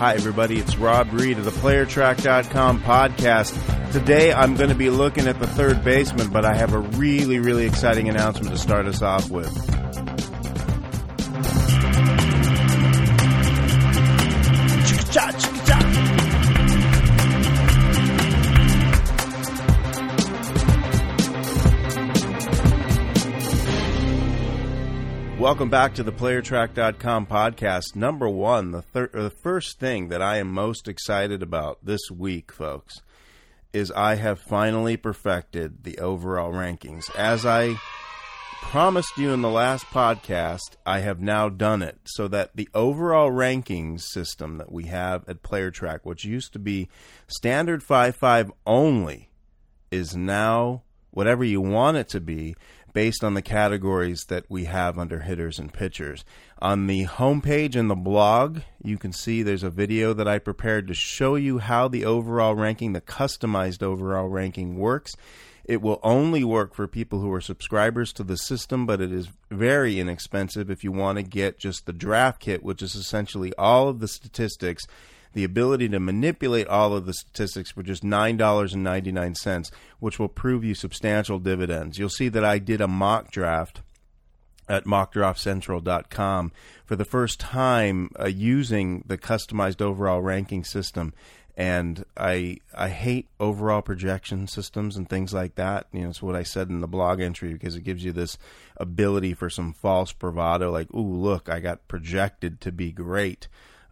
Hi, everybody. It's Rob Reed of the PlayerTrack.com podcast. Today, I'm going to be looking at the third baseman, but I have a really, really exciting announcement to start us off with. Welcome back to the PlayerTrack.com podcast. Number one, the, thir- uh, the first thing that I am most excited about this week, folks, is I have finally perfected the overall rankings. As I promised you in the last podcast, I have now done it so that the overall rankings system that we have at PlayerTrack, which used to be standard 5 5 only, is now whatever you want it to be based on the categories that we have under hitters and pitchers. On the homepage and the blog, you can see there's a video that I prepared to show you how the overall ranking, the customized overall ranking works. It will only work for people who are subscribers to the system, but it is very inexpensive if you want to get just the draft kit, which is essentially all of the statistics the ability to manipulate all of the statistics for just $9.99, which will prove you substantial dividends. You'll see that I did a mock draft at mockdraftcentral.com for the first time uh, using the customized overall ranking system and I I hate overall projection systems and things like that. You know, it's what I said in the blog entry because it gives you this ability for some false bravado, like, "Ooh, look, I got projected to be great."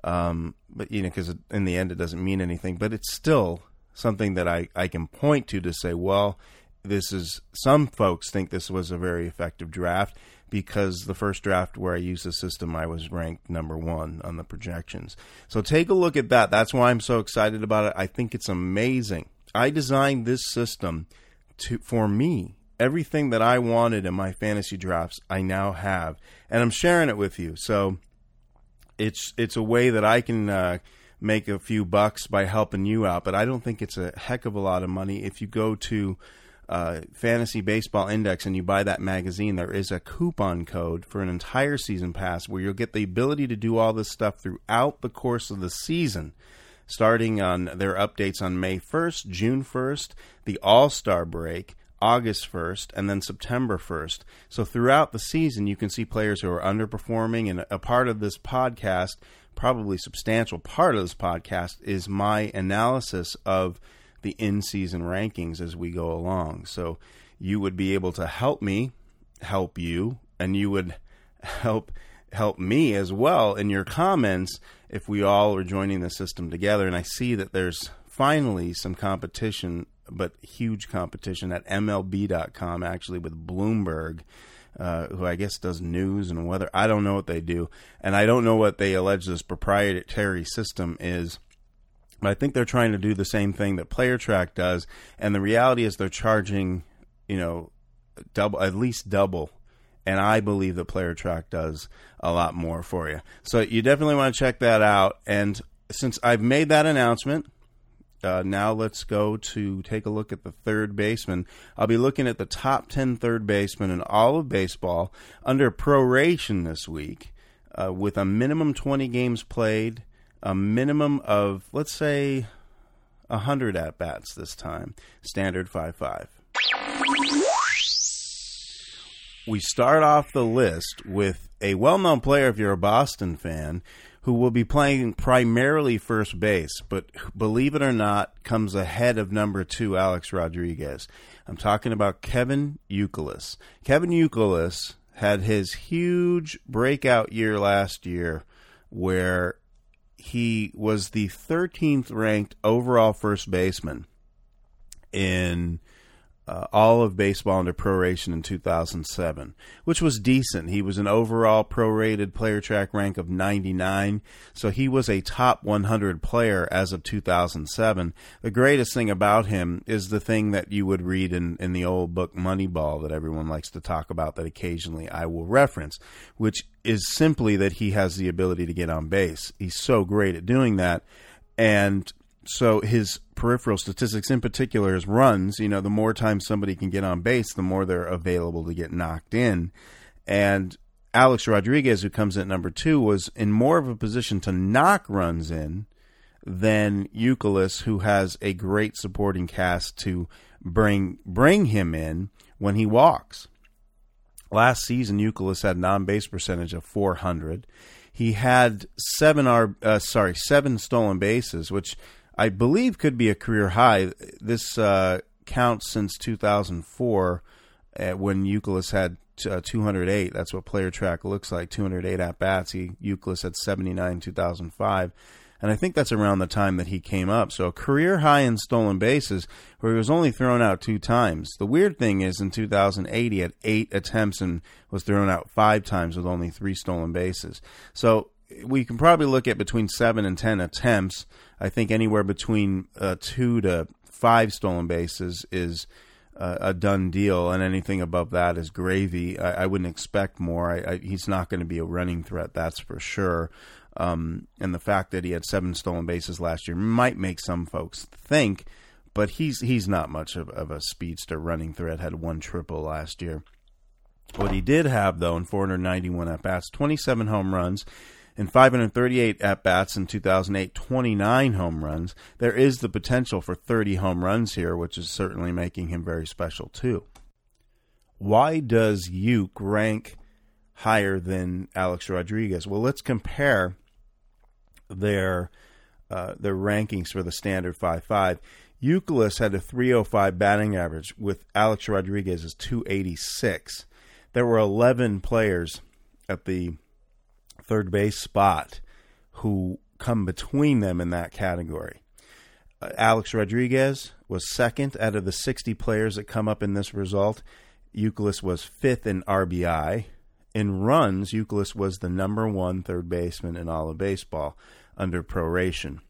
Um, but you know, because in the end, it doesn't mean anything. But it's still something that I I can point to to say, well, this is some folks think this was a very effective draft because the first draft where I used the system, I was ranked number one on the projections. So take a look at that. That's why I'm so excited about it. I think it's amazing. I designed this system to for me. Everything that I wanted in my fantasy drafts, I now have, and I'm sharing it with you. So it's it's a way that I can uh, make a few bucks by helping you out. But I don't think it's a heck of a lot of money. If you go to uh, Fantasy Baseball Index and you buy that magazine, there is a coupon code for an entire season pass where you'll get the ability to do all this stuff throughout the course of the season. Starting on their updates on May 1st, June 1st, the All Star break, August 1st and then September 1st. So throughout the season, you can see players who are underperforming. And a part of this podcast, probably substantial part of this podcast, is my analysis of the in season rankings as we go along. So you would be able to help me help you, and you would help help me as well in your comments if we all are joining the system together. And I see that there's finally some competition but huge competition at MLB.com actually with Bloomberg. Uh, who I guess does news and weather. I don't know what they do, and I don't know what they allege this proprietary system is. But I think they're trying to do the same thing that PlayerTrack does, and the reality is they're charging, you know, double at least double. And I believe that PlayerTrack does a lot more for you. So you definitely want to check that out. And since I've made that announcement, uh, now let's go to take a look at the third baseman. I'll be looking at the top 10 third basemen in all of baseball under proration this week uh, with a minimum 20 games played, a minimum of, let's say, 100 at bats this time. Standard 5 5. We start off the list with a well known player if you're a Boston fan who will be playing primarily first base, but believe it or not, comes ahead of number two, Alex Rodriguez. I'm talking about Kevin Youkilis. Kevin Youkilis had his huge breakout year last year where he was the 13th ranked overall first baseman in uh, all of baseball under proration in 2007, which was decent. He was an overall prorated player track rank of 99, so he was a top 100 player as of 2007. The greatest thing about him is the thing that you would read in, in the old book Moneyball that everyone likes to talk about that occasionally I will reference, which is simply that he has the ability to get on base. He's so great at doing that. And so his peripheral statistics, in particular, his runs. You know, the more times somebody can get on base, the more they're available to get knocked in. And Alex Rodriguez, who comes at number two, was in more of a position to knock runs in than Youkilis, who has a great supporting cast to bring bring him in when he walks. Last season, Youkilis had a non base percentage of 400. He had seven R, uh, sorry, seven stolen bases, which I believe could be a career high. This uh, counts since 2004, uh, when Youkilis had uh, 208. That's what player track looks like. 208 at bats. He Youkilis had 79 2005 and I think that's around the time that he came up. So a career high in stolen bases, where he was only thrown out two times. The weird thing is, in 2008, he had eight attempts and was thrown out five times with only three stolen bases. So we can probably look at between seven and ten attempts. I think anywhere between uh, two to five stolen bases is uh, a done deal, and anything above that is gravy. I, I wouldn't expect more. I, I, he's not going to be a running threat, that's for sure. Um, and the fact that he had seven stolen bases last year might make some folks think, but he's he's not much of, of a speedster running threat. Had one triple last year. What he did have though in 491 at bats, 27 home runs. In 538 at bats in 2008, 29 home runs. There is the potential for 30 home runs here, which is certainly making him very special too. Why does Youk rank higher than Alex Rodriguez? Well, let's compare their uh, their rankings for the standard five five. Youkilis had a 305 batting average with Alex Rodriguez's 286. There were 11 players at the third base spot who come between them in that category. Uh, Alex Rodriguez was second out of the 60 players that come up in this result. Youkilis was fifth in RBI. In runs, Youkilis was the number one third baseman in all of baseball under proration.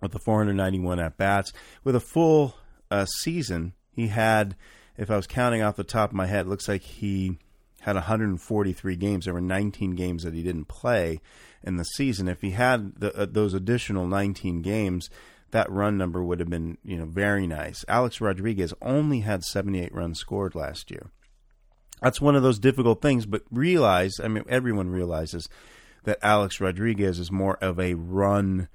With the 491 at bats, with a full uh, season, he had, if I was counting off the top of my head, looks like he had 143 games. There were 19 games that he didn't play in the season. If he had the, uh, those additional 19 games, that run number would have been, you know, very nice. Alex Rodriguez only had 78 runs scored last year. That's one of those difficult things, but realize, I mean, everyone realizes that Alex Rodriguez is more of a run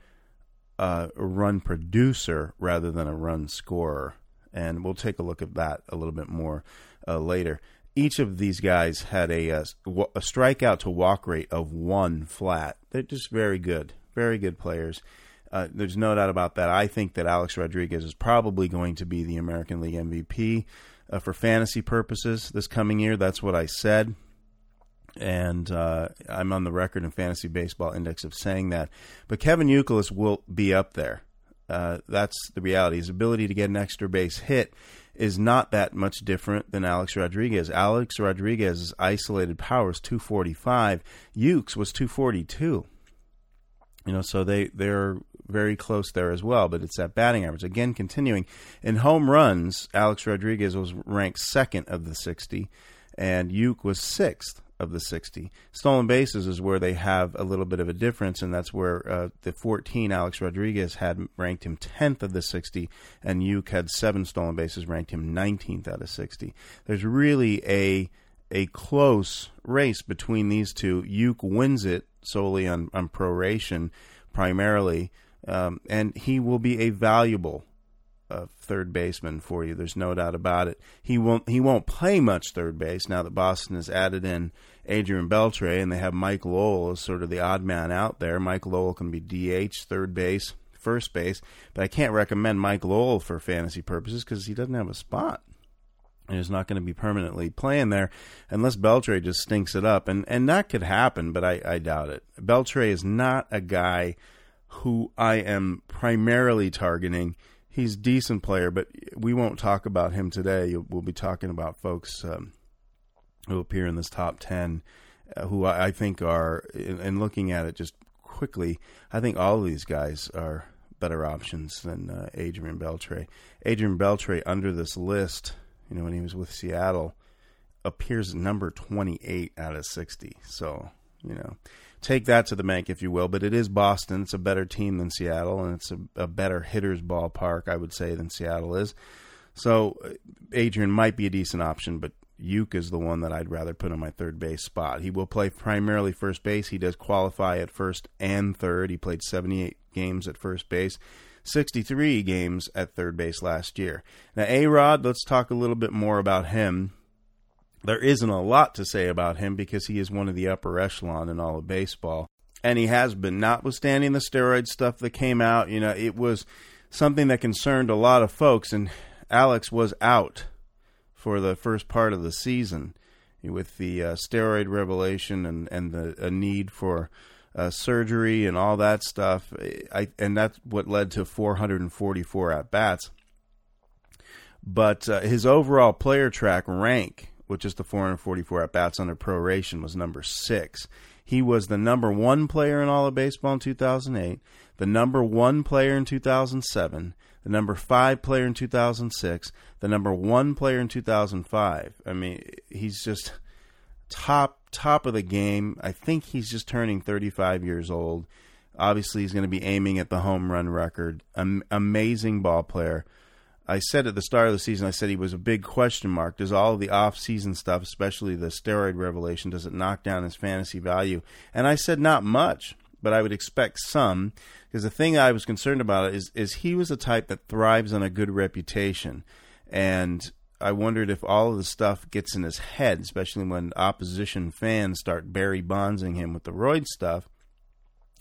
uh, run producer rather than a run scorer. And we'll take a look at that a little bit more uh, later. Each of these guys had a, a, a strikeout to walk rate of one flat. They're just very good, very good players. Uh, there's no doubt about that. I think that Alex Rodriguez is probably going to be the American League MVP uh, for fantasy purposes this coming year. That's what I said and uh, I'm on the record in Fantasy Baseball Index of saying that. But Kevin Youkilis will be up there. Uh, that's the reality. His ability to get an extra base hit is not that much different than Alex Rodriguez. Alex Rodriguez's isolated power is 245. Youk's was 242. You know, so they they're very close there as well. But it's that batting average again. Continuing in home runs, Alex Rodriguez was ranked second of the 60, and Youk was sixth of the 60. Stolen bases is where they have a little bit of a difference, and that's where uh, the 14 Alex Rodriguez had ranked him 10th of the 60, and Youk had seven stolen bases, ranked him 19th out of 60. There's really a a close race between these two. Youk wins it solely on, on proration, primarily, um, and he will be a valuable a third baseman for you. There's no doubt about it. He won't he won't play much third base now that Boston has added in Adrian Beltre and they have Mike Lowell as sort of the odd man out there. Mike Lowell can be DH, third base, first base, but I can't recommend Mike Lowell for fantasy purposes because he doesn't have a spot. And he's not going to be permanently playing there unless Beltre just stinks it up. And and that could happen, but I, I doubt it. Beltre is not a guy who I am primarily targeting he's decent player, but we won't talk about him today. We'll be talking about folks um, who appear in this top ten, uh, who I, think are. And looking at it just quickly, I think all of these guys are better options than uh, Adrian Beltre. Adrian Beltre under this list, you know, when he was with Seattle, appears number twenty eight out of sixty. So you know take that to the bank, if you will. But it is Boston. It's a better team than Seattle, and it's a, a better hitter's ballpark, I would say, than Seattle is. So uh, Adrian might be a decent option, but Youk is the one that I'd rather put on my third base spot. He will play primarily first base. He does qualify at first and third. He played 78 games at first base. 63 games at third base last year. Now, A Rod, let's talk a little bit more about him. There isn't a lot to say about him because he is one of the upper echelon in all of baseball. And he has been, notwithstanding the steroid stuff that came out. You know, it was something that concerned a lot of folks, and Alex was out for the first part of the season with the uh, steroid revelation and, and the need for uh, surgery and all that stuff. I, and that's what led to 444 at bats. But uh, his overall player track rank, which is the 444 at bats under proration, was number six. He was the number one player in all of baseball in 2008, the number one player in 2007, the number five player in 2006, the number one player in 2005. I mean, he's just top top of the game. I think he's just turning 35 years old. Obviously, he's going to be aiming at the home run record. Am- amazing ball player. I said at the start of the season, I said he was a big question mark. Does all of the off-season stuff, especially the steroid revelation, does it knock down his fantasy value? And I said not much, but I would expect some. Because the thing I was concerned about is is he was a type that thrives on a good reputation, and I wondered if all of the stuff gets in his head, especially when opposition fans start Barry Bondsing him with the roid stuff.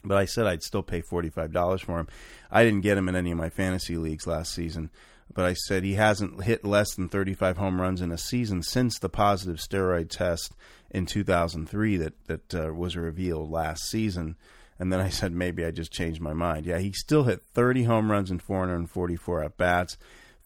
But I said I'd still pay forty five dollars for him. I didn't get him in any of my fantasy leagues last season, but I said he hasn't hit less than thirty five home runs in a season since the positive steroid test in two thousand three that that uh, was revealed last season. And then I said maybe I just changed my mind. Yeah, he still hit thirty home runs in four hundred and forty four at bats.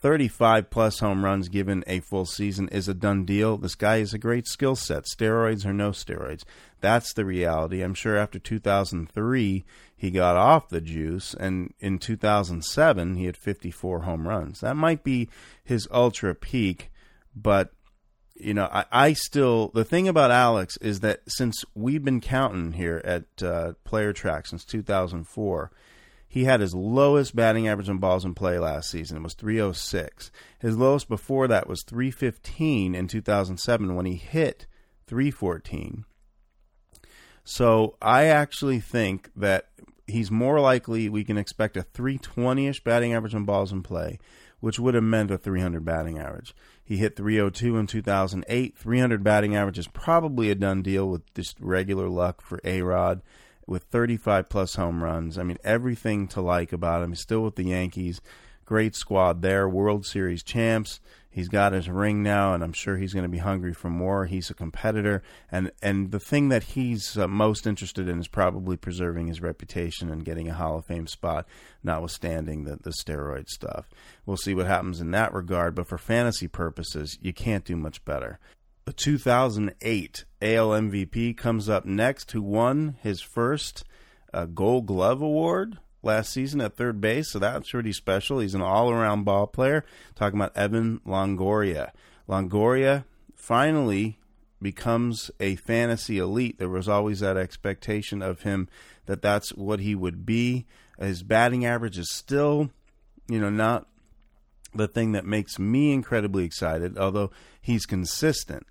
35 plus home runs given a full season is a done deal. This guy is a great skill set, steroids or no steroids. That's the reality. I'm sure after 2003, he got off the juice, and in 2007, he had 54 home runs. That might be his ultra peak, but you know, I, I still the thing about Alex is that since we've been counting here at uh, Player Track since 2004 he had his lowest batting average on balls in play last season. It was 306. His lowest before that was 315 in 2007 when he hit 314. So I actually think that he's more likely we can expect a 320ish batting average on balls in play, which would have meant a 300 batting average. He hit 302 in 2008. 300 batting average is probably a done deal with just regular luck for A Rod with 35 plus home runs. I mean, everything to like about him. He's still with the Yankees. Great squad there. World Series champs. He's got his ring now, and I'm sure he's going to be hungry for more. He's a competitor, and and the thing that he's uh, most interested in is probably preserving his reputation and getting a Hall of Fame spot, notwithstanding the the steroid stuff. We'll see what happens in that regard, but for fantasy purposes, you can't do much better. The 2008 AL MVP comes up next, who won his first uh, Gold Glove award last season at third base. So that's pretty special. He's an all-around ball player. Talking about Evan Longoria. Longoria finally becomes a fantasy elite. There was always that expectation of him that that's what he would be. His batting average is still, you know, not the thing that makes me incredibly excited, although he's consistent.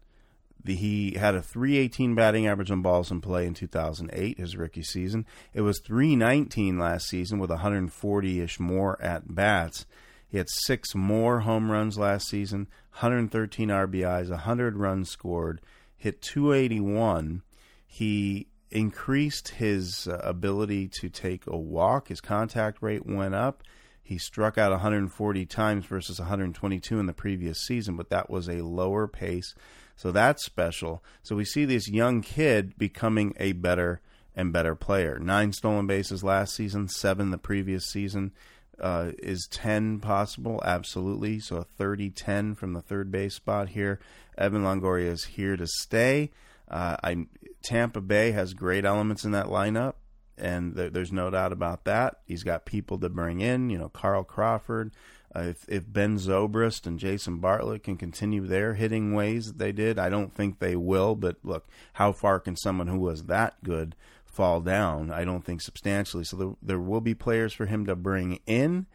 The, he had a 318 batting average on balls in play in 2008, his rookie season. It was 319 last season with 140 ish more at bats. He had six more home runs last season, 113 RBIs, 100 runs scored, hit 281. He increased his uh, ability to take a walk. His contact rate went up. He struck out 140 times versus 122 in the previous season, but that was a lower pace so that's special. So we see this young kid becoming a better and better player. Nine stolen bases last season, seven the previous season. Uh, is 10 possible? Absolutely. So a 30 10 from the third base spot here. Evan Longoria is here to stay. Uh, I, Tampa Bay has great elements in that lineup, and th- there's no doubt about that. He's got people to bring in, you know, Carl Crawford, uh, if, if Ben Zobrist and Jason Bartlett can continue their hitting ways that they did, I don't think they will. But look, how far can someone who was that good fall down? I don't think substantially. So there, there will be players for him to bring in,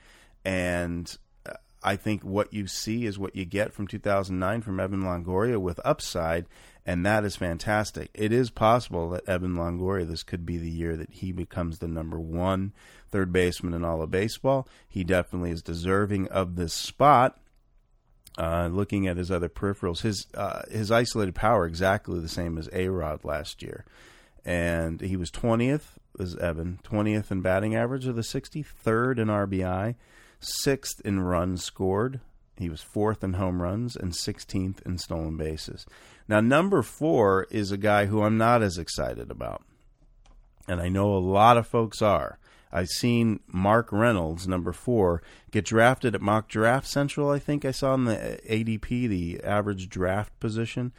and I think what you see is what you get from 2009 from Evan Longoria with upside, and that is fantastic. It is possible that Evan Longoria, this could be the year that he becomes the number one third baseman in all of baseball. He definitely is deserving of this spot. Uh, looking at his other peripherals, his uh, his isolated power exactly the same as A Rod last year, and he was twentieth was Evan twentieth in batting average of the sixty, third in RBI, sixth in runs scored. He was fourth in home runs and 16th in stolen bases. Now, number four is a guy who I'm not as excited about. And I know a lot of folks are. I've seen Mark Reynolds, number four, get drafted at Mock Draft Central. I think I saw in the ADP, the average draft position.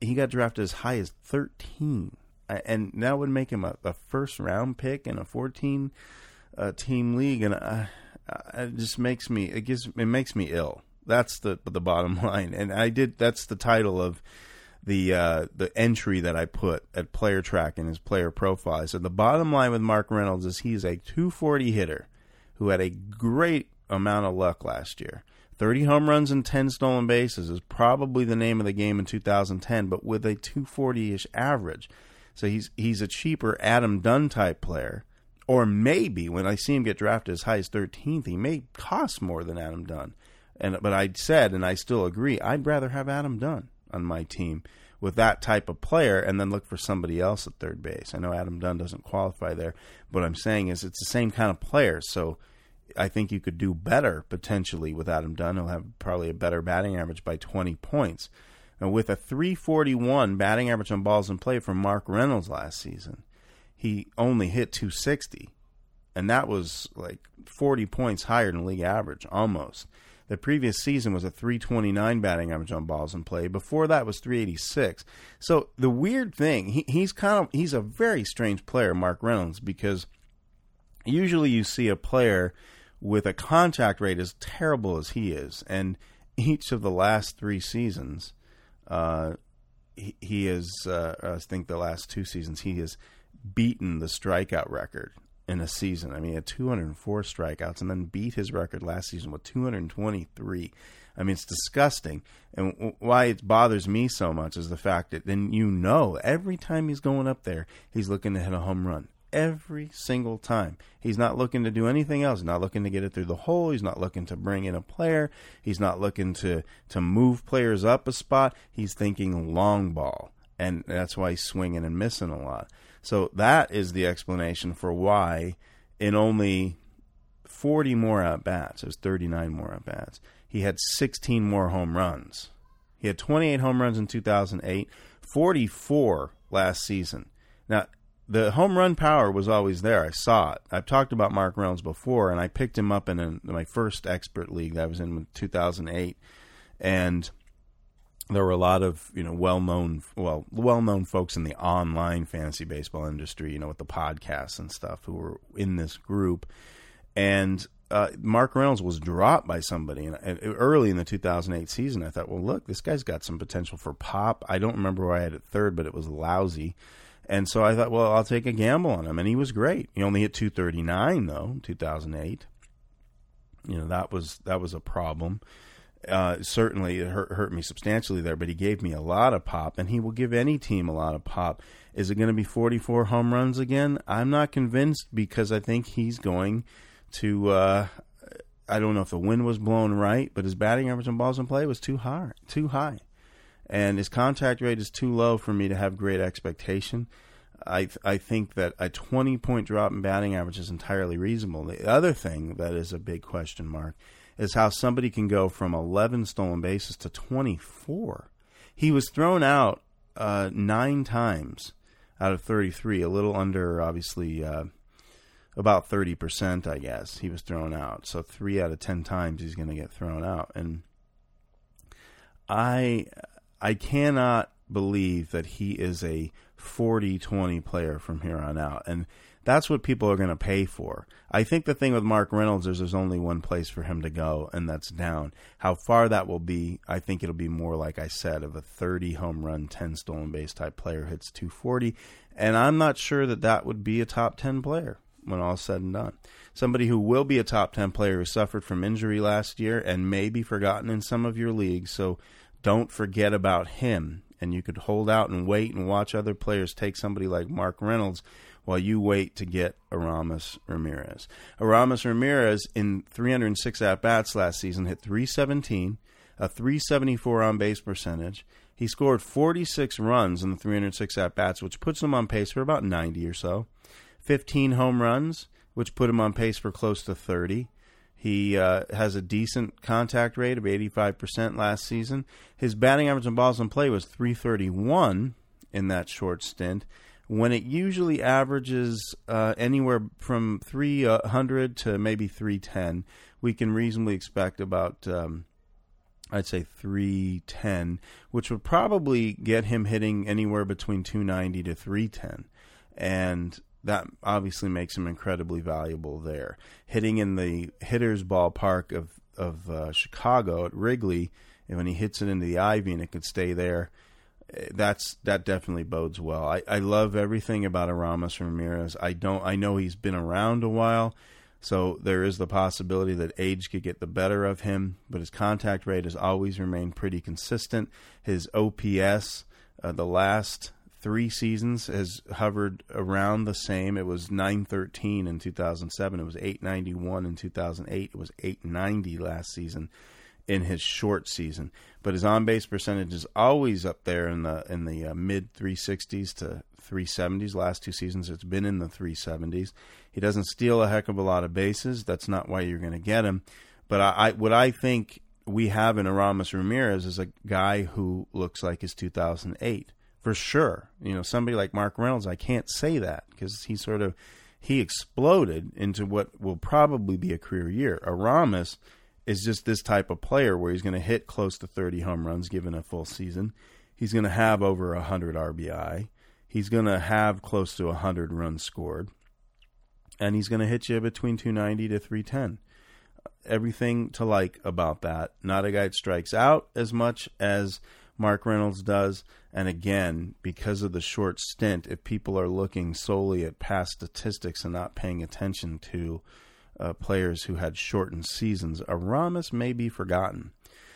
He got drafted as high as 13, and that would make him a, a first round pick in a 14 uh, team league. And uh, it just makes me it gives it makes me ill. That's the the bottom line. And I did. That's the title of the uh, the entry that I put at Player Track in his player profile. So the bottom line with Mark Reynolds is he's a 240 hitter who had a great amount of luck last year. 30 home runs and 10 stolen bases is probably the name of the game in 2010, but with a 240-ish average. So he's he's a cheaper Adam Dunn type player. Or maybe when I see him get drafted as high as 13th, he may cost more than Adam Dunn. And but I said, and I still agree, I'd rather have Adam Dunn on my team with that type of player and then look for somebody else at third base. I know Adam Dunn doesn't qualify there, but what I'm saying is it's the same kind of player. So I think you could do better potentially with Adam Dunn. He'll have probably a better batting average by 20 points. Now, with a 341 batting average on balls in play from Mark Reynolds last season, he only hit 260. And that was like 40 points higher than league average, almost. The previous season was a 329 batting average on balls in play. Before that was 386. So the weird thing, he, he's kind of he's a very strange player, Mark Reynolds, because usually you see a player with a contact rate as terrible as he is, and each of the last three seasons, uh, he, he is uh, I think the last two seasons he has beaten the strikeout record in a season. I mean, he had 204 strikeouts and then beat his record last season with 223. I mean, it's disgusting. And why it bothers me so much is the fact that then you know every time he's going up there, he's looking to hit a home run. Every single time. He's not looking to do anything else. He's not looking to get it through the hole. He's not looking to bring in a player. He's not looking to, to move players up a spot. He's thinking long ball. And that's why he's swinging and missing a lot. So that is the explanation for why, in only 40 more at bats, it was 39 more at bats, he had 16 more home runs. He had 28 home runs in 2008, 44 last season. Now, the home run power was always there. I saw it. I've talked about Mark Reynolds before, and I picked him up in, a, in my first expert league that I was in 2008. And there were a lot of you know well known well well known folks in the online fantasy baseball industry, you know, with the podcasts and stuff, who were in this group, and uh, Mark Reynolds was dropped by somebody and, and, early in the 2008 season. I thought, well, look, this guy's got some potential for pop. I don't remember where I had it third, but it was lousy. And so I thought, well, I'll take a gamble on him, and he was great. He only hit 239 though, 2008. You know that was that was a problem uh, certainly it hurt, hurt me substantially there, but he gave me a lot of pop, and he will give any team a lot of pop. Is it going to be 44 home runs again? I'm not convinced because I think he's going to. Uh, I don't know if the wind was blown right, but his batting average on balls in play was too high, too high, and his contact rate is too low for me to have great expectation. I I think that a 20 point drop in batting average is entirely reasonable. The other thing that is a big question mark is how somebody can go from 11 stolen bases to 24. He was thrown out uh, nine times out of 33, a little under, obviously, uh, about 30%, I guess. He was thrown out. So three out of 10 times he's going to get thrown out. And I, I cannot believe that he is a 40 20 player from here on out. And that's what people are going to pay for. I think the thing with Mark Reynolds is there's only one place for him to go, and that's down. How far that will be, I think it'll be more like I said, of a 30 home run, 10 stolen base type player hits 240, and I'm not sure that that would be a top 10 player. when all's said and done. Somebody who will be a top 10 player who suffered from injury last year and may be forgotten in some of your leagues. So don't forget about him. And you could hold out and wait and watch other players take somebody like Mark Reynolds while you wait to get Aramis Ramirez. Aramis Ramirez in 306 at bats last season hit 317, a 374 on base percentage. He scored 46 runs in the 306 at bats, which puts him on pace for about 90 or so. 15 home runs, which put him on pace for close to 30. He uh, has a decent contact rate of 85% last season. His batting average on balls in play was 331 in that short stint, when it usually averages uh, anywhere from 300 to maybe 310. We can reasonably expect about um, I'd say 310, which would probably get him hitting anywhere between 290 to 310. And that obviously makes him incredibly valuable there. Hitting in the hitter's ballpark of, of uh, Chicago at Wrigley, and when he hits it into the ivy and it could stay there, that's that definitely bodes well. I, I love everything about Aramis Ramirez. I don't I know he's been around a while so there is the possibility that age could get the better of him, but his contact rate has always remained pretty consistent. His OPS, uh, the last three seasons, has hovered around the same. It was 913 in 2007. It was 891 in 2008. It was 890 last season in his short season. But his on base percentage is always up there in the in the uh, mid 360s to 370s. Last two seasons, it's been in the 370s. He doesn't steal a heck of a lot of bases. That's not why you're going to get him. But I, I, what I think we have in Aramis Ramirez is a guy who looks like his 2008 for sure. You know, somebody like Mark Reynolds, I can't say that because he sort of he exploded into what will probably be a career year. Aramis is just this type of player where he's going to hit close to 30 home runs given a full season. He's going to have over 100 RBI. He's going to have close to 100 runs scored. And he's going to hit you between 290 to 310. Everything to like about that. Not a guy that strikes out as much as Mark Reynolds does. And again, because of the short stint, if people are looking solely at past statistics and not paying attention to uh, players who had shortened seasons, Aramis may be forgotten.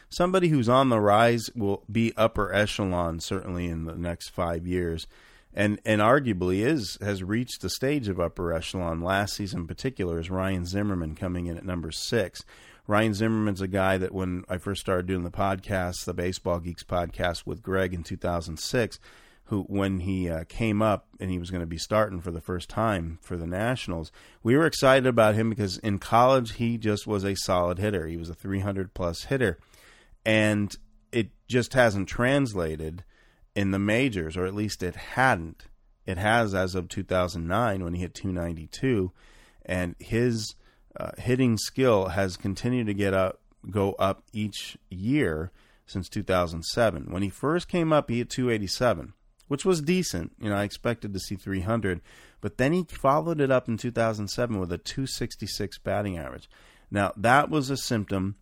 Somebody who's on the rise will be upper echelon certainly in the next five years and and arguably is has reached the stage of upper echelon. Last season in particular is Ryan Zimmerman coming in at number six. Ryan Zimmerman's a guy that when I first started doing the podcast, the Baseball Geeks podcast with Greg in 2006, who when he uh, came up and he was going to be starting for the first time for the Nationals, we were excited about him because in college he just was a solid hitter. He was a 300 plus hitter, and it just hasn't translated in the majors, or at least it hadn't. It has as of 2009 when he hit 292, and his uh, hitting skill has continued to get up, go up each year since 2007. When he first came up, he hit 287, which was decent. You know, I expected to see 300, but then he followed it up in 2007 with a 266 batting average. Now that was a symptom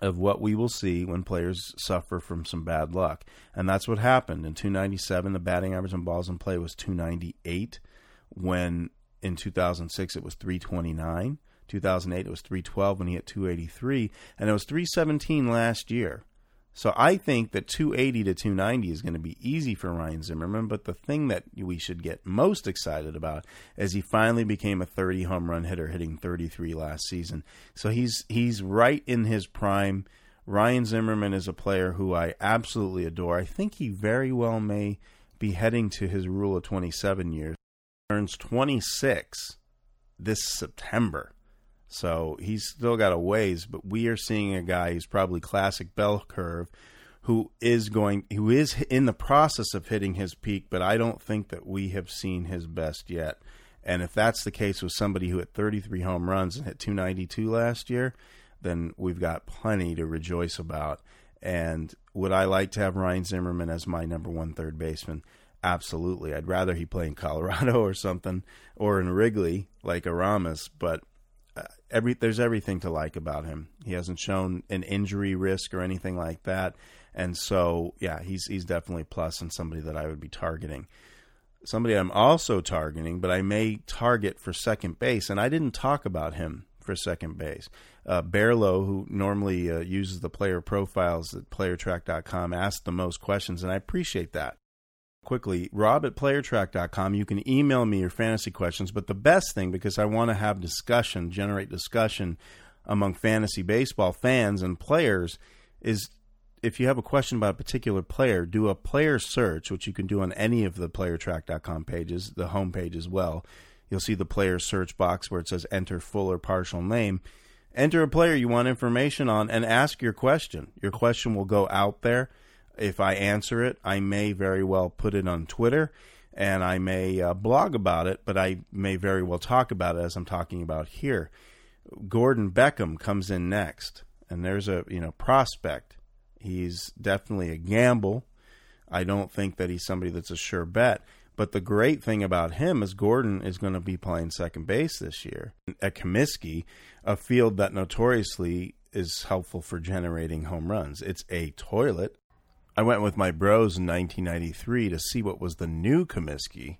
of what we will see when players suffer from some bad luck. And that's what happened. In 297, the batting average on balls in play was 298. When in 2006, it was 329. 2008, it was 312 when he hit 283. And it was 317 last year. So I think that 280 to 290 is going to be easy for Ryan Zimmerman. But the thing that we should get most excited about is he finally became a 30 home run hitter, hitting 33 last season. So he's he's right in his prime. Ryan Zimmerman is a player who I absolutely adore. I think he very well may be heading to his rule of 27 years. Turns 26 this September. So he's still got a ways, but we are seeing a guy who's probably classic bell curve who is going who is in the process of hitting his peak, but I don't think that we have seen his best yet. And if that's the case with somebody who hit 33 home runs and hit 292 last year, then we've got plenty to rejoice about. And would I like to have Ryan Zimmerman as my number one third baseman? Absolutely. I'd rather he play in Colorado or something or in Wrigley like Aramis, but every there's everything to like about him. He hasn't shown an injury risk or anything like that, and so yeah, he's he's definitely plus and somebody that I would be targeting. somebody I'm also targeting, but I may target for second base. And I didn't talk about him for second base. Uh, Bearlow, who normally uh, uses the player profiles at playertrack.com, asked the most questions, and I appreciate that. Quickly, rob at playertrack.com. You can email me your fantasy questions, but the best thing, because I want to have discussion, generate discussion among fantasy baseball fans and players, is if you have a question about a particular player, do a player search, which you can do on any of the playertrack.com pages, the home page as well. You'll see the player search box where it says enter full or partial name. Enter a player you want information on and ask your question. Your question will go out there. If I answer it, I may very well put it on Twitter and I may uh, blog about it, but I may very well talk about it as I'm talking about here. Gordon Beckham comes in next, and there's a you know prospect He's definitely a gamble. I don't think that he's somebody that's a sure bet. But the great thing about him is Gordon is going to be playing second base this year at Comiskey, a field that notoriously is helpful for generating home runs. It's a toilet. I went with my bros in 1993 to see what was the new Comiskey,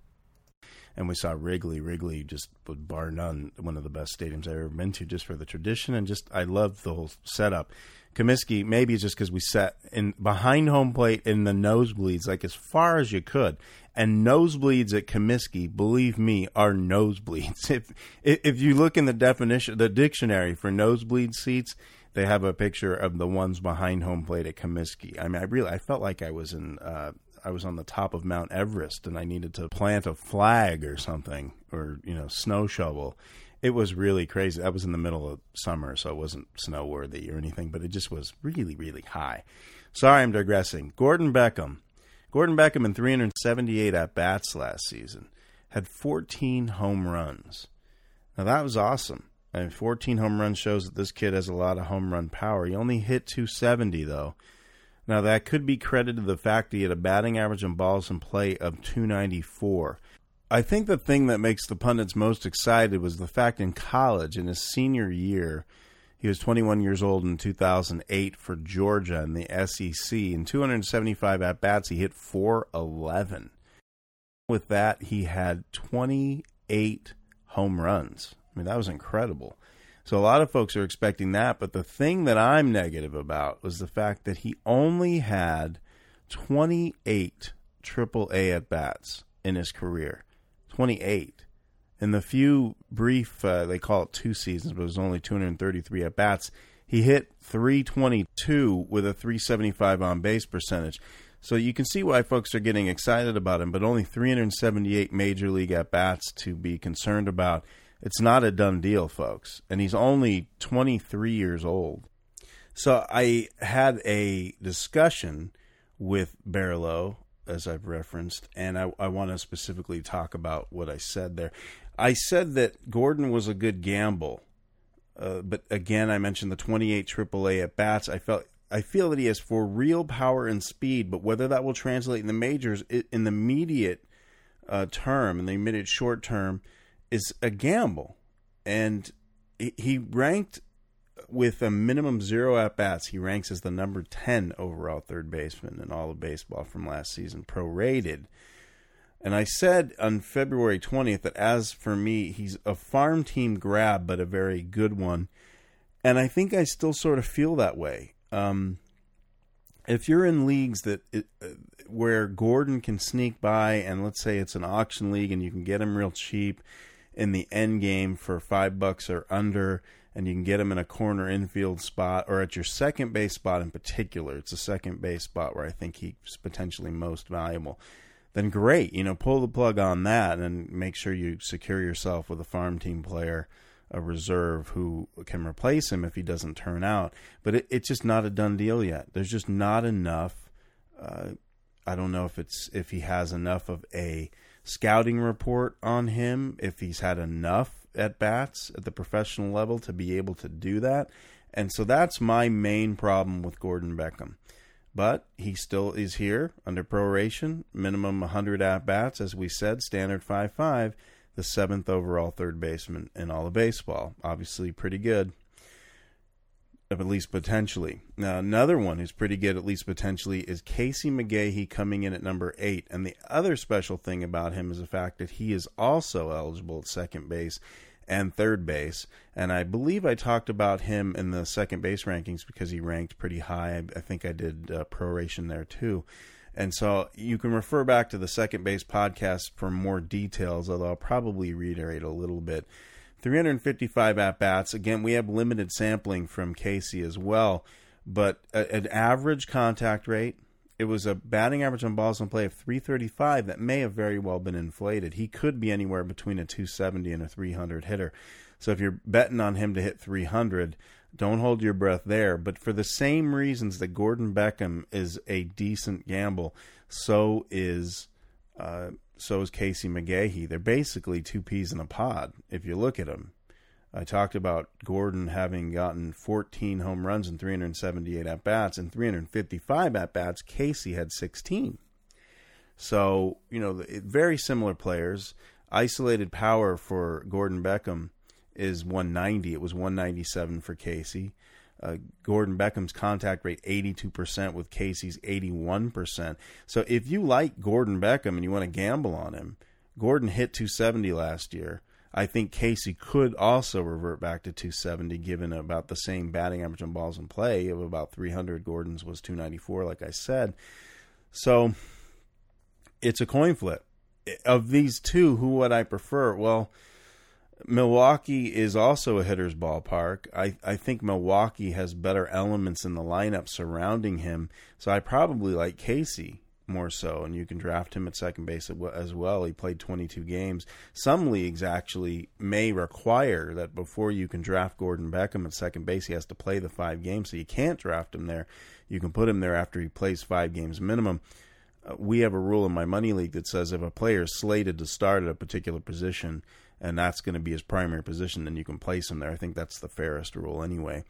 and we saw Wrigley. Wrigley just, bar none, one of the best stadiums I've ever been to, just for the tradition and just I loved the whole setup. Comiskey, maybe it's just because we sat in behind home plate in the nosebleeds, like as far as you could. And nosebleeds at Comiskey, believe me, are nosebleeds. If if you look in the definition, the dictionary for nosebleed seats, they have a picture of the ones behind home plate at Comiskey. I mean, I really, I felt like I was in, uh, I was on the top of Mount Everest, and I needed to plant a flag or something, or you know, snow shovel it was really crazy. That was in the middle of summer, so it wasn't snow worthy or anything, but it just was really, really high. Sorry, I'm digressing. Gordon Beckham. Gordon Beckham in 378 at bats last season had 14 home runs. Now that was awesome. Mean, 14 home runs shows that this kid has a lot of home run power. He only hit 270 though. Now that could be credited to the fact that he had a batting average and balls in play of 294. I think the thing that makes the pundits most excited was the fact in college, in his senior year, he was 21 years old in 2008 for Georgia in the SEC. In 275 at bats, he hit 411. With that, he had 28 home runs. I mean, that was incredible. So a lot of folks are expecting that, but the thing that I'm negative about was the fact that he only had 28 triple A at bats in his career. 28. In the few brief, uh, they call it two seasons, but it was only 233 at bats. He hit 322 with a 375 on base percentage. So you can see why folks are getting excited about him, but only 378 major league at bats to be concerned about. It's not a done deal, folks. And he's only 23 years old. So I had a discussion with Barlow, as I've referenced, and I, I want to specifically talk about what I said there. I said that Gordon was a good gamble, uh, but again, I mentioned the 28 AAA at bats. I felt I feel that he has for real power and speed, but whether that will translate in the majors in the immediate uh, term, in the immediate short term, is a gamble. And he ranked with a minimum zero at bats, he ranks as the number 10 overall third baseman in all of baseball from last season, prorated. And I said on February 20th that as for me, he's a farm team grab, but a very good one. And I think I still sort of feel that way. Um, if you're in leagues that uh, where Gordon can sneak by, and let's say it's an auction league and you can get him real cheap in the end game for five bucks or under, and you can get him in a corner infield spot or at your second base spot in particular. It's a second base spot where I think he's potentially most valuable. Then great, you know, pull the plug on that and make sure you secure yourself with a farm team player, a reserve who can replace him if he doesn't turn out. But it, it's just not a done deal yet. There's just not enough. Uh, I don't know if it's if he has enough of a scouting report on him, if he's had enough at bats at the professional level to be able to do that. And so that's my main problem with Gordon Beckham. But he still is here under proration, minimum 100 at bats, as we said, standard 5 5, the seventh overall third baseman in all of baseball. Obviously, pretty good. At least potentially. Now, another one who's pretty good, at least potentially, is Casey McGehee coming in at number eight. And the other special thing about him is the fact that he is also eligible at second base and third base. And I believe I talked about him in the second base rankings because he ranked pretty high. I, think I did uh, proration there too. And so you can refer back to the second base podcast for more details, although I'll probably reiterate a little bit. 355 at bats. Again, we have limited sampling from Casey as well, but an average contact rate. It was a batting average on balls in play of 335 that may have very well been inflated. He could be anywhere between a 270 and a 300 hitter. So if you're betting on him to hit 300, don't hold your breath there. But for the same reasons that Gordon Beckham is a decent gamble, so is uh, so is Casey McGehee. They're basically two peas in a pod if you look at them. I talked about Gordon having gotten 14 home runs and 378 at bats and 355 at bats. Casey had 16. So, you know, very similar players. Isolated power for Gordon Beckham is 190. It was 197 for Casey. Uh, Gordon Beckham's contact rate 82% with Casey's 81%. So if you like Gordon Beckham and you want to gamble on him, Gordon hit 270 last year. I think Casey could also revert back to 270 given about the same batting average on balls in play of about 300. Gordon's was 294 like I said. So it's a coin flip. Of these two, who would I prefer? Well, Milwaukee is also a hitter's ballpark. I, I think Milwaukee has better elements in the lineup surrounding him. So I probably like Casey more so, and you can draft him at second base as well. He played 22 games. Some leagues actually may require that before you can draft Gordon Beckham at second base, he has to play the five games. So you can't draft him there. You can put him there after he plays five games minimum. Uh, we have a rule in my money league that says if a player is slated to start at a particular position, and that's going to be his primary position, then you can place him there. I think that's the fairest rule anyway.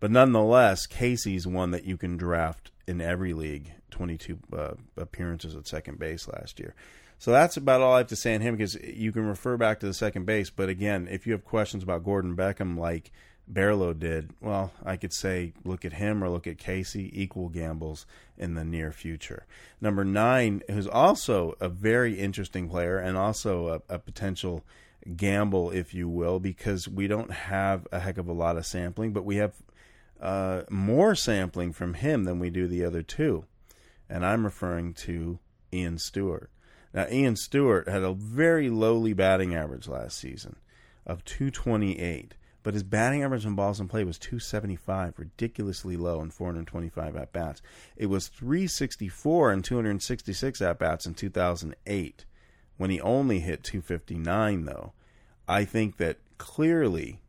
But nonetheless, Casey's one that you can draft in every league. 22 uh, appearances at second base last year. So that's about all I have to say on him because you can refer back to the second base. But again, if you have questions about Gordon Beckham like Barlow did, well, I could say look at him or look at Casey, equal gambles in the near future. Number nine, who's also a very interesting player and also a, a potential gamble, if you will, because we don't have a heck of a lot of sampling, but we have uh, more sampling from him than we do the other two. And I'm referring to Ian Stewart. Now, Ian Stewart had a very lowly batting average last season of 228, but his batting average on balls in play was 275, ridiculously low in 425 at bats. It was 364 and 266 at bats in 2008 when he only hit 259, though, I think that clearly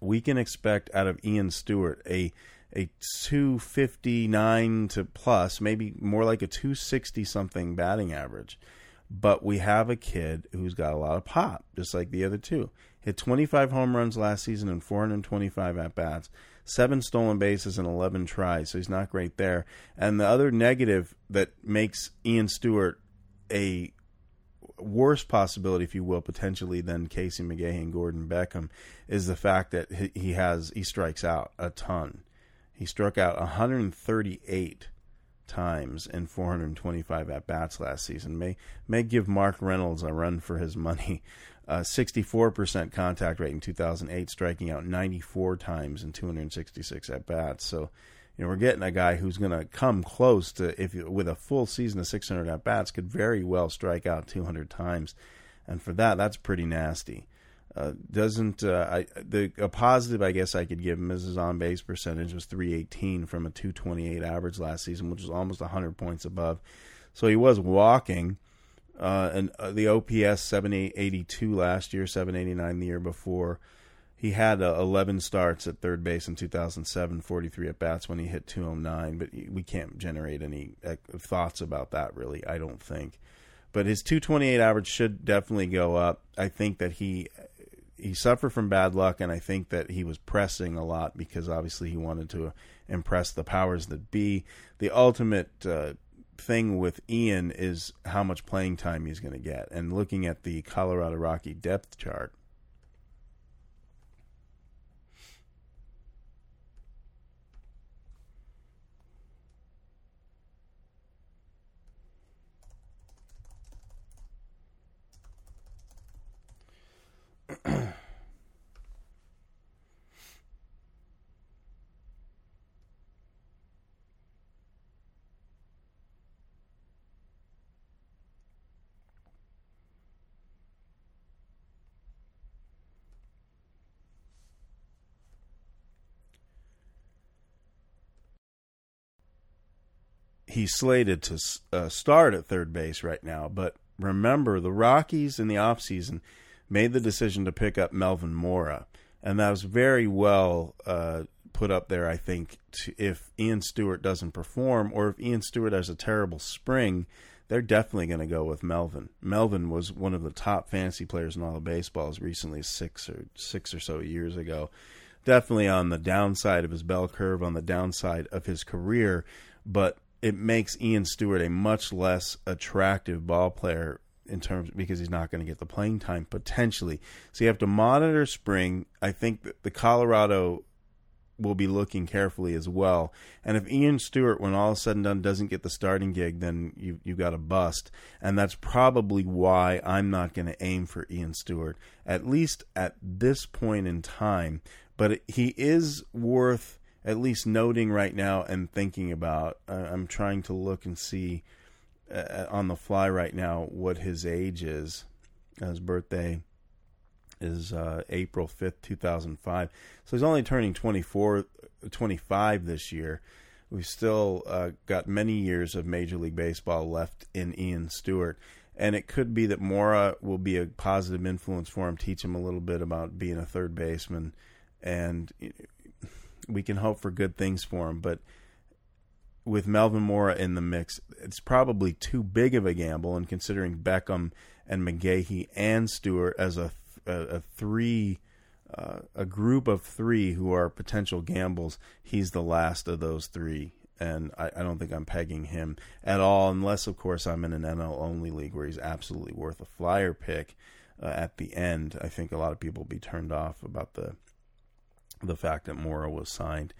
we can expect out of Ian Stewart a a 259 to plus, maybe more like a 260 something batting average. But we have a kid who's got a lot of pop, just like the other two. Hit 25 home runs last season and 425 at bats, seven stolen bases and 11 tries, so he's not great there. And the other negative that makes Ian Stewart a worse possibility, if you will, potentially than Casey McGehee and Gordon Beckham is the fact that he has he strikes out a ton. He struck out 138 times in 425 at bats last season. May may give Mark Reynolds a run for his money. Uh, 64% contact rate in 2008, striking out 94 times in 266 at bats. So you know, we're getting a guy who's going to come close to if with a full season of 600 at bats could very well strike out 200 times, and for that, that's pretty nasty. Uh, doesn't uh, I, the a positive I guess I could give him is his on base percentage was 318 from a 228 average last season, which was almost 100 points above. So he was walking. Uh, and uh, the OPS 782 last year, 789 the year before. He had uh, 11 starts at third base in 2007, 43 at bats when he hit 209. But we can't generate any uh, thoughts about that, really, I don't think. But his 228 average should definitely go up. I think that he he suffered from bad luck, and I think that he was pressing a lot because obviously he wanted to impress the powers that be. The ultimate uh, thing with Ian is how much playing time he's going to get. And looking at the Colorado Rocky depth chart, he's slated to uh, start at third base right now. But remember, the Rockies in the offseason made the decision to pick up Melvin Mora, and that was very well uh, put up there. I think to, if Ian Stewart doesn't perform, or if Ian Stewart has a terrible spring, they're definitely going to go with Melvin. Melvin was one of the top fantasy players in all of baseball as recently six or six or so years ago. Definitely on the downside of his bell curve, on the downside of his career, but it makes Ian Stewart a much less attractive ball player in terms because he's not going to get the playing time potentially. So you have to monitor spring. I think that the Colorado will be looking carefully as well. And if Ian Stewart, when all is said and done, doesn't get the starting gig, then you you've got a bust. And that's probably why I'm not going to aim for Ian Stewart at least at this point in time. But he is worth at least noting right now and thinking about. Uh, I'm trying to look and see uh, on the fly right now what his age is. His birthday is uh, April 5th, 2005. So he's only turning 24, 25 this year. We've still uh, got many years of Major League Baseball left in Ian Stewart. And it could be that Mora will be a positive influence for him, teach him a little bit about being a third baseman. And we can hope for good things for him. But with Melvin Mora in the mix, it's probably too big of a gamble. And considering Beckham and McGehee and Stewart as a a, a three, uh, a group of three who are potential gambles, he's the last of those three. And I, I don't think I'm pegging him at all, unless, of course, I'm in an NL only league where he's absolutely worth a flyer pick uh, at the end. I think a lot of people will be turned off about the the fact that Mora was signed.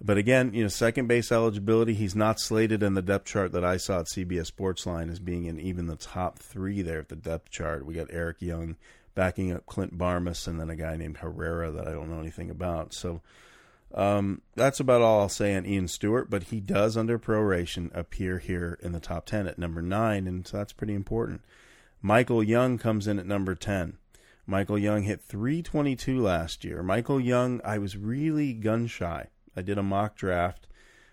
But again, you know, second base eligibility, he's not slated in the depth chart that I saw at CBS Sportsline as being in even the top three there at the depth chart. We got Eric Young backing up Clint Barmes and then a guy named Herrera that I don't know anything about. So um, that's about all I'll say on Ian Stewart, but he does, under proration, appear here in the top 10 at number 9, and so that's pretty important. Michael Young comes in at number 10. Michael Young hit 322 last year. Michael Young, I was really gun shy. I did a mock draft,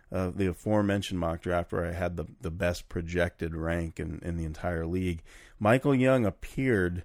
uh, the aforementioned mock draft, where I had the, the best projected rank in, in the entire league. Michael Young appeared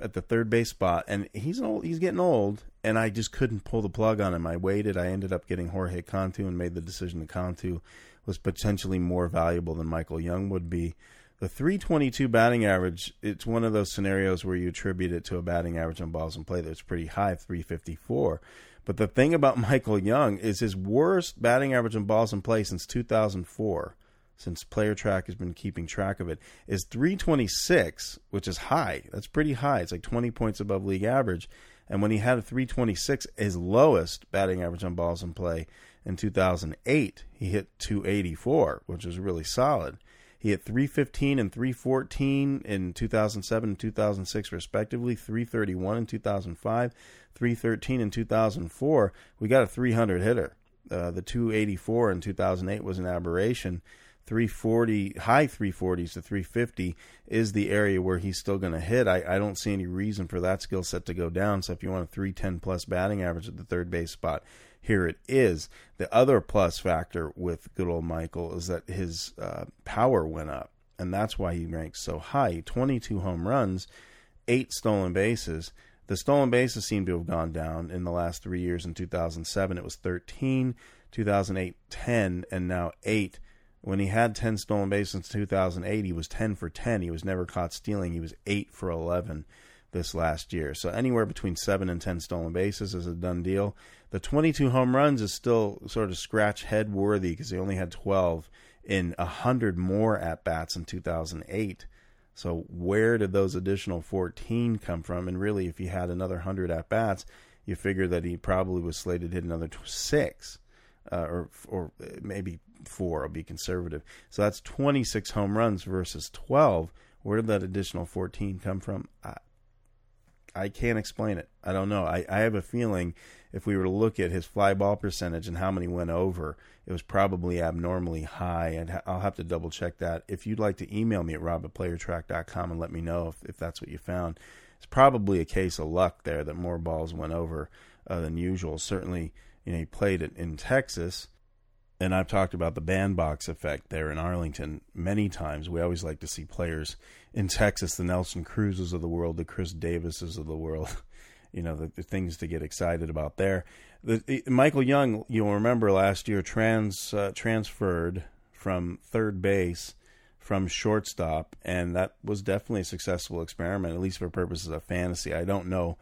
at the third base spot, and he's old. He's getting old, and I just couldn't pull the plug on him. I waited. I ended up getting Jorge Cantu and made the decision that Cantu was potentially more valuable than Michael Young would be the 322 batting average, it's one of those scenarios where you attribute it to a batting average on balls in play that's pretty high, 354. But the thing about Michael Young is his worst batting average on balls in play since 2004, since Player Track has been keeping track of it, is 326, which is high. That's pretty high. It's like 20 points above league average. And when he had a 326, his lowest batting average on balls in play in 2008, he hit 284, which was really solid. He hit 315 and 314 in 2007 and 2006, respectively, 331 in 2005, 313 in 2004. We got a 300 hitter. Uh, the 284 in 2008 was an aberration. 340, high 340s to 350 is the area where he's still going to hit. I, I don't see any reason for that skill set to go down. So if you want a 310 plus batting average at the third base spot, here it is. The other plus factor with good old Michael is that his uh, power went up, and that's why he ranks so high. 22 home runs, eight stolen bases. The stolen bases seem to have gone down in the last three years. In 2007, it was 13, 2008, 10, and now 8. When he had 10 stolen bases in 2008, he was 10 for 10. He was never caught stealing. He was 8 for 11 this last year. So anywhere between 7 and 10 stolen bases is a done deal. The 22 home runs is still sort of scratch head worthy because he only had 12 in 100 more at bats in 2008. So where did those additional 14 come from? And really, if he had another 100 at bats, you figure that he probably was slated to hit another six, uh, or or maybe four. I'll be conservative. So that's 26 home runs versus 12. Where did that additional 14 come from? I, I can't explain it. I don't know. I, I have a feeling if we were to look at his fly ball percentage and how many went over, it was probably abnormally high. And I'll have to double check that. If you'd like to email me at rob@playertrack.com and let me know if, if that's what you found, it's probably a case of luck there that more balls went over uh, than usual. Certainly, you know, he played it in Texas. and I've talked about the bandbox effect there in Arlington many times. We always like to see players in Texas, the Nelson Cruzes of the world, the Chris Davises of the world, you know, the, the things to get excited about there. The, Michael Young, you'll remember last year, trans uh, transferred from third base from shortstop, and that was definitely a successful experiment, at least for purposes of fantasy. I don't know.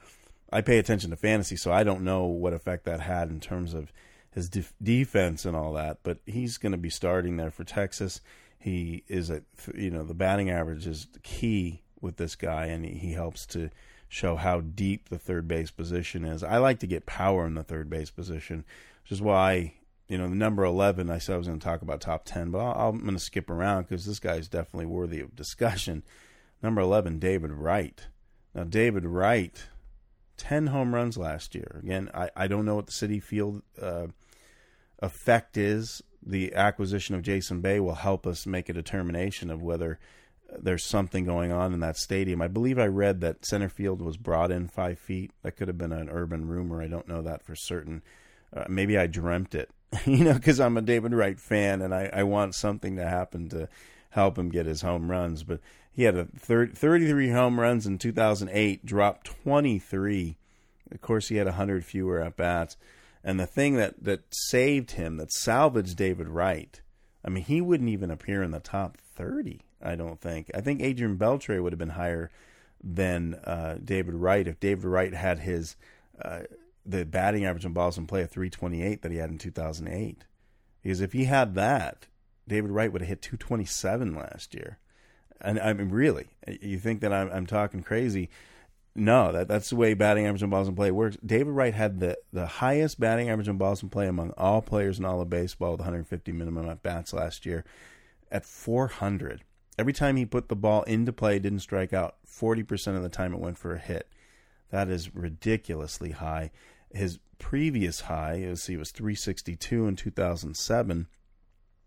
I pay attention to fantasy, so I don't know what effect that had in terms of his def- defense and all that. But he's going to be starting there for Texas. He is a, you know, the batting average is key with this guy, and he helps to show how deep the third base position is. I like to get power in the third base position, which is why you know, the number 11, I said I was going to talk about top 10, but i am going to skip around because this guy is definitely worthy of discussion. Number 11, David Wright. Now, David Wright, 10 home runs last year. Again, I, I don't know what the Citi Field uh, effect is. The acquisition of Jason Bay will help us make a determination of whether there's something going on in that stadium. I believe I read that center field was brought in five feet. That could have been an urban rumor. I don't know that for certain. Uh, maybe I dreamt it you know, because I'm a David Wright fan and I, I want something to happen to help him get his home runs. But he had a 30, 33 home runs in 2008, dropped 23. Of course, he had 100 fewer at bats. And the thing that, that saved him, that salvaged David Wright, I mean, he wouldn't even appear in the top 30, I don't think. I think Adrian Beltre would have been higher than uh, David Wright if David Wright had his. Uh, the batting average in balls in play of 328 that he had in 2008. Because if he had that, David Wright would have hit 227 last year. And I mean, really, you think that I'm, I'm talking crazy? No, that that's the way batting average in balls in play works. David Wright had the, the highest batting average in balls in play among all players in all of baseball with 150 minimum at bats last year at 400. Every time he put the ball into play, didn't strike out. 40% of the time it went for a hit. That is ridiculously high his previous high is he was 362 in 2007.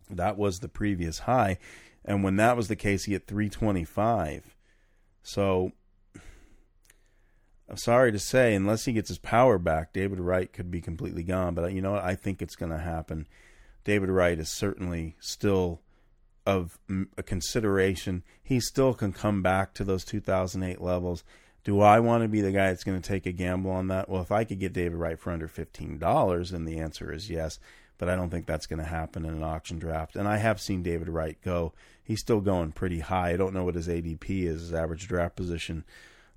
That was the previous high, and when that was the case, he hit 325. So I'm sorry to say, unless he gets his power back, David Wright could be completely gone. But you know what? I think it's going to happen. David Wright is certainly still of a consideration. He still can come back to those 2008 levels. Do I want to be the guy that's going to take a gamble on that? Well, if I could get David Wright for under $15, then the answer is yes. But I don't think that's going to happen in an auction draft. And I have seen David Wright go. He's still going pretty high. I don't know what his ADP is, his average draft position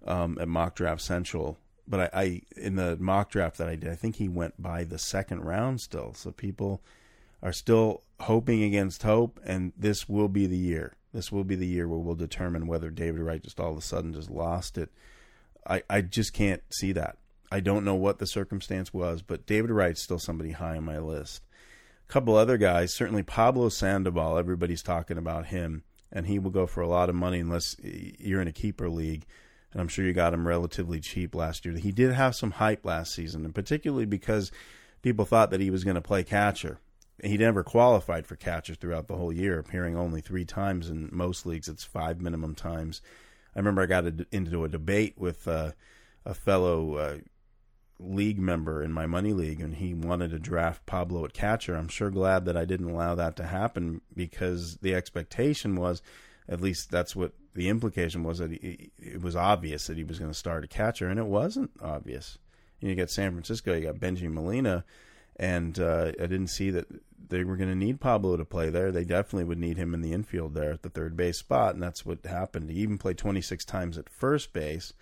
um, at Mock Draft Central. But I, I, in the mock draft that I did, I think he went by the second round still. So people are still hoping against hope, and this will be the year. This will be the year where we'll determine whether David Wright just all of a sudden just lost it I, I just can't see that. I don't know what the circumstance was, but David Wright's still somebody high on my list. A couple other guys, certainly Pablo Sandoval, everybody's talking about him, and he will go for a lot of money unless you're in a keeper league. And I'm sure you got him relatively cheap last year. He did have some hype last season, and particularly because people thought that he was going to play catcher. He never qualified for catcher throughout the whole year, appearing only three times in most leagues. It's five minimum times I remember I got a, into a debate with uh, a fellow uh, league member in my money league, and he wanted to draft Pablo at catcher. I'm sure glad that I didn't allow that to happen because the expectation was, at least that's what the implication was, that he, it was obvious that he was going to start a catcher, and it wasn't obvious. You got San Francisco, you got Bengie Molina, and uh, I didn't see that they were going to need Pablo to play there. They definitely would need him in the infield there at the third base spot, and that's what happened. He even played 26 times at first base.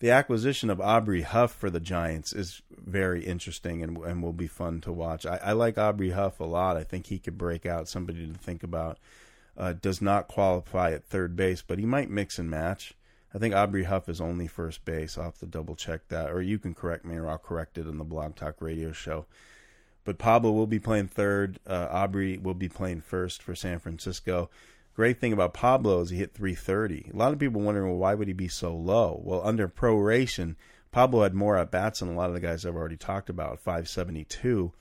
The acquisition of Aubrey Huff for the Giants is very interesting and, and will be fun to watch. I, I like Aubrey Huff a lot. I think he could break out somebody to think about. Uh, does not qualify at third base, but he might mix and match. I think Aubrey Huff is only first base. I'll have to double check that, or you can correct me, or I'll correct it in the Blog Talk Radio show. But Pablo will be playing third. Uh, Aubrey will be playing first for San Francisco. Great thing about Pablo is he hit 330. A lot of people wondering, well, why would he be so low? Well, under proration, Pablo had more at bats than a lot of the guys I've already talked about, 572.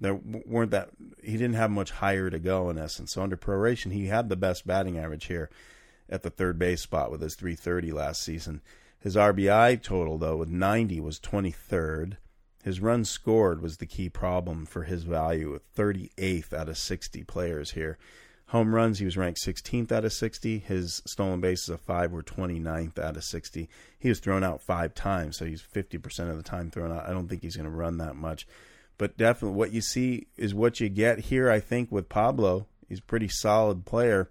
There weren't that he didn't have much higher to go in essence. So under proration, he had the best batting average here at the third base spot with his 330 last season. His RBI total though with 90 was 23rd. His runs scored was the key problem for his value, with 38th out of 60 players here. Home runs, he was ranked 16th out of 60. His stolen bases of five were 29th out of 60. He was thrown out five times, so he's 50% of the time thrown out. I don't think he's going to run that much. But definitely what you see is what you get here, I think, with Pablo. He's a pretty solid player.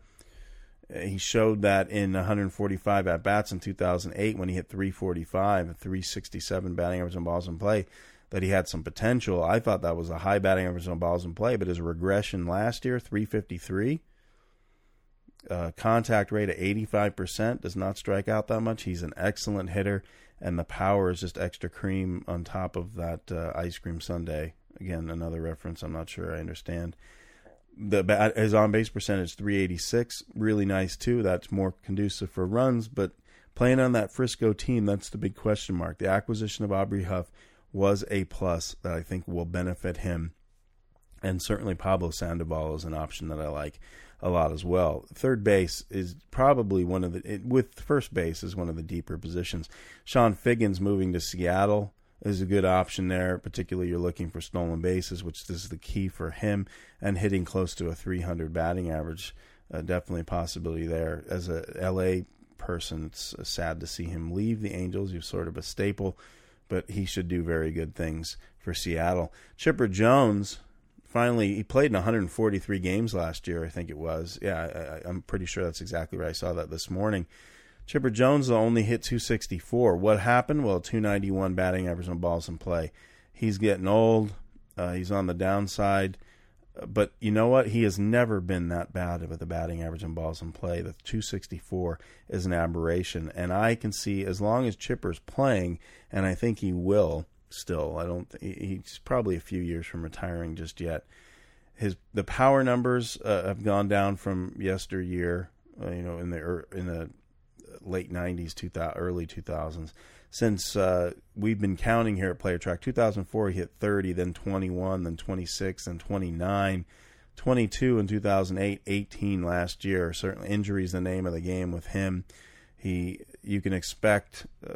He showed that in 145 at bats in 2008 when he hit 345, 367 batting average on balls in play, that he had some potential. I thought that was a high batting average on balls in play, but his regression last year, 353, uh, contact rate at 85%, does not strike out that much. He's an excellent hitter, and the power is just extra cream on top of that uh, ice cream sundae. Again, another reference I'm not sure I understand the bat, his on base percentage 386 really nice too that's more conducive for runs but playing on that frisco team that's the big question mark the acquisition of aubrey huff was a plus that i think will benefit him and certainly pablo sandoval is an option that i like a lot as well third base is probably one of the it, with first base is one of the deeper positions Chone Figgins moving to seattle is a good option there, particularly you're looking for stolen bases, which is the key for him, and hitting close to a 300 batting average. Uh, definitely a possibility there. As a LA person, it's sad to see him leave the Angels. He's sort of a staple, but he should do very good things for Seattle. Chipper Jones, finally, he played in 143 games last year, I think it was. Yeah, I, I'm pretty sure that's exactly right. I saw that this morning. Chipper Jones only hit 264. What happened? Well, 291 batting average on balls in play. He's getting old. Uh, he's on the downside. But you know what? He has never been that bad with a batting average and balls in play. The 264 is an aberration. And I can see, as long as Chipper's playing, and I think he will still, I don't. He's probably a few years from retiring just yet. His the power numbers uh, have gone down from yesteryear. Uh, you know, in the in the late 90s, 2000, early 2000s. Since uh, we've been counting here at Player Track, 2004 he hit 30, then 21, then 26, then 29, 22 in 2008, 18 last year. Certainly, injuries the name of the game with him. He, you can expect. Uh,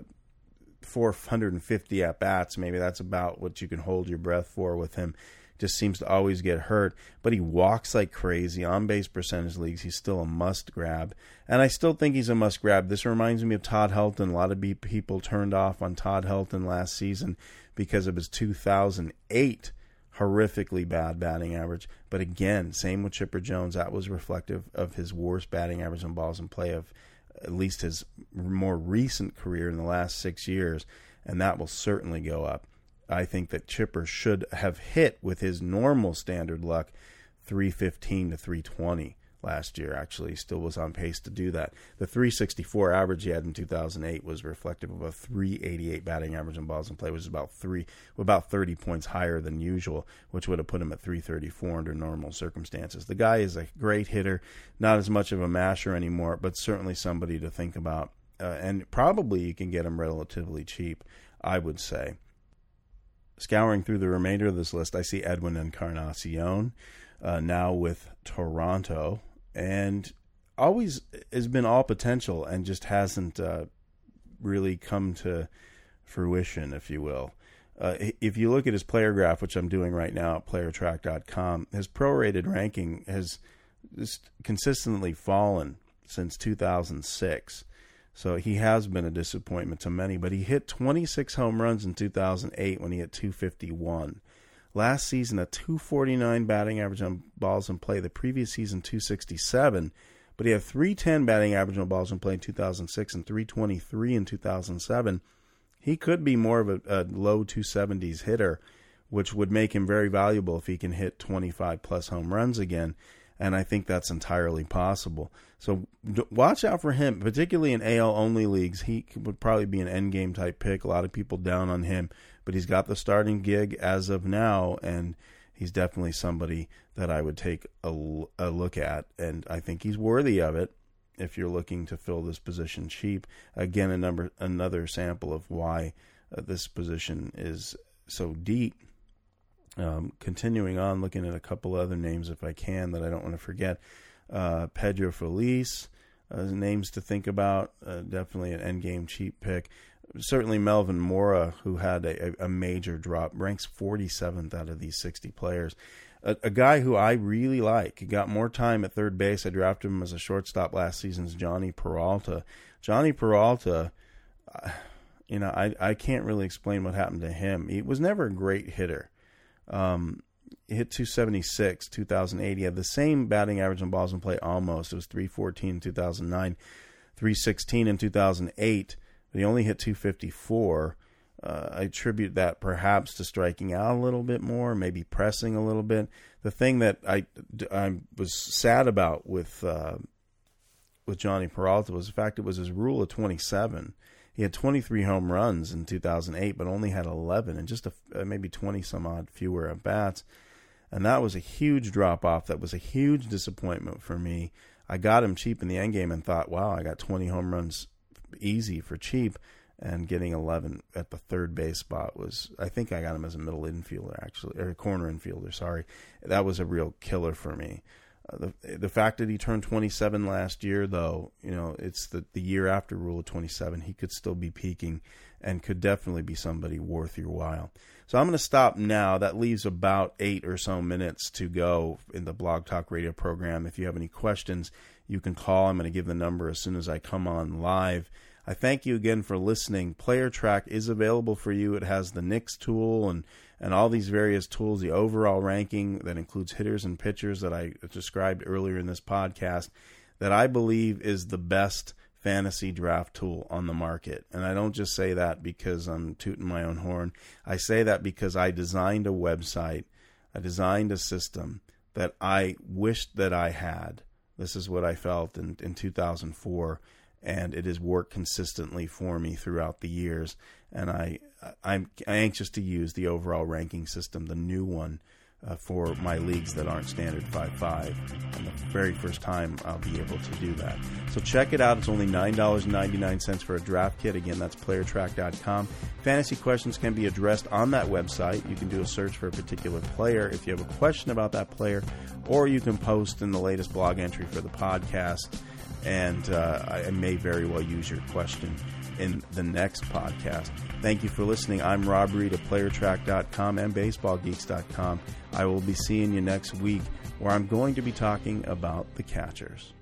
450 at bats. Maybe that's about what you can hold your breath for with him just seems to always get hurt. But he walks like crazy on base percentage leagues. He's still a must grab, and I still think he's a must grab. This reminds me of Todd Helton. A lot of people turned off on Todd Helton last season because of his 2008 horrifically bad batting average. But again, same with Chipper Jones. That was reflective of his worst batting average on balls in play of at least his more recent career in the last six years, and that will certainly go up. I think that Chipper should have hit with his normal standard luck 315 to 320 last year. Actually, still was on pace to do that. The 364 average he had in 2008 was reflective of a 388 batting average in balls in play, which is about three, about 30 points higher than usual, which would have put him at 334 under normal circumstances. The guy is a great hitter, not as much of a masher anymore, but certainly somebody to think about. Uh, and probably you can get him relatively cheap, I would say. Scouring through the remainder of this list, I see Edwin Encarnacion uh, now with Toronto, and always has been all potential and just hasn't uh, really come to fruition, if you will. Uh, if you look at his player graph, which I'm doing right now at playertrack.com, his prorated ranking has just consistently fallen since 2006. So he has been a disappointment to many, but he hit 26 home runs in 2008 when he hit 251. Last season, a 249 batting average on balls in play. The previous season, 267. But he had 310 batting average on balls in play in 2006 and 323 in 2007. He could be more of a, a low 270s hitter, which would make him very valuable if he can hit 25 plus home runs again and I think that's entirely possible. So watch out for him, particularly in AL only leagues. He would probably be an end game type pick. A lot of people down on him, but he's got the starting gig as of now, and he's definitely somebody that I would take a, a look at, and I think he's worthy of it. If you're looking to fill this position cheap, again, a number another sample of why uh, this position is so deep um, continuing on, looking at a couple other names if I can that I don't want to forget. Uh, Pedro Feliz, uh, names to think about. Uh, definitely an endgame cheap pick. certainly Melvin Mora, who had a, a major drop, ranks 47th out of these 60 players. A, a, guy who I really like. He got more time at third base. I drafted him as a shortstop last season's Jhonny Peralta. Jhonny Peralta, uh, you know, I I can't really explain what happened to him. He was never a great hitter. Um, hit 276 2008. He had the same batting average on balls in play almost. It was 314 in 2009, 316 in 2008. But he only hit 254. Uh, I attribute that perhaps to striking out a little bit more, maybe pressing a little bit. The thing that I, I was sad about with uh, with Jhonny Peralta was the fact it was his rule of 27. He had 23 home runs in 2008, but only had 11 and just a, uh, maybe 20 some odd fewer at bats. And that was a huge drop off. That was a huge disappointment for me. I got him cheap in the end game and thought, wow, I got 20 home runs easy for cheap. And getting 11 at the third base spot was, I think I got him as a middle infielder, actually, or a corner infielder, sorry. That was a real killer for me. The the fact that he turned 27 last year, though, you know, it's the the year after Rule of 27. He could still be peaking, and could definitely be somebody worth your while. So I'm going to stop now. That leaves about eight or so minutes to go in the Blog Talk Radio program. If you have any questions, you can call. I'm going to give the number as soon as I come on live. I thank you again for listening. Player Track is available for you. It has the Nix tool and and all these various tools, the overall ranking that includes hitters and pitchers that I described earlier in this podcast, that I believe is the best fantasy draft tool on the market. And I don't just say that because I'm tooting my own horn. I say that because I designed a website, I designed a system that I wished that I had. This is what I felt in, in 2004 and it has worked consistently for me throughout the years. And I I'm anxious to use the overall ranking system, the new one, uh, for my leagues that aren't standard 5-5 and the very first time I'll be able to do that. So check it out. It's only $9.99 for a draft kit. Again, that's playertrack.com. Fantasy questions can be addressed on that website. You can do a search for a particular player if you have a question about that player, or you can post in the latest blog entry for the podcast and uh, I may very well use your question in the next podcast. Thank you for listening. I'm Rob Reed of PlayerTrack.com and BaseballGeeks.com. I will be seeing you next week where I'm going to be talking about the catchers.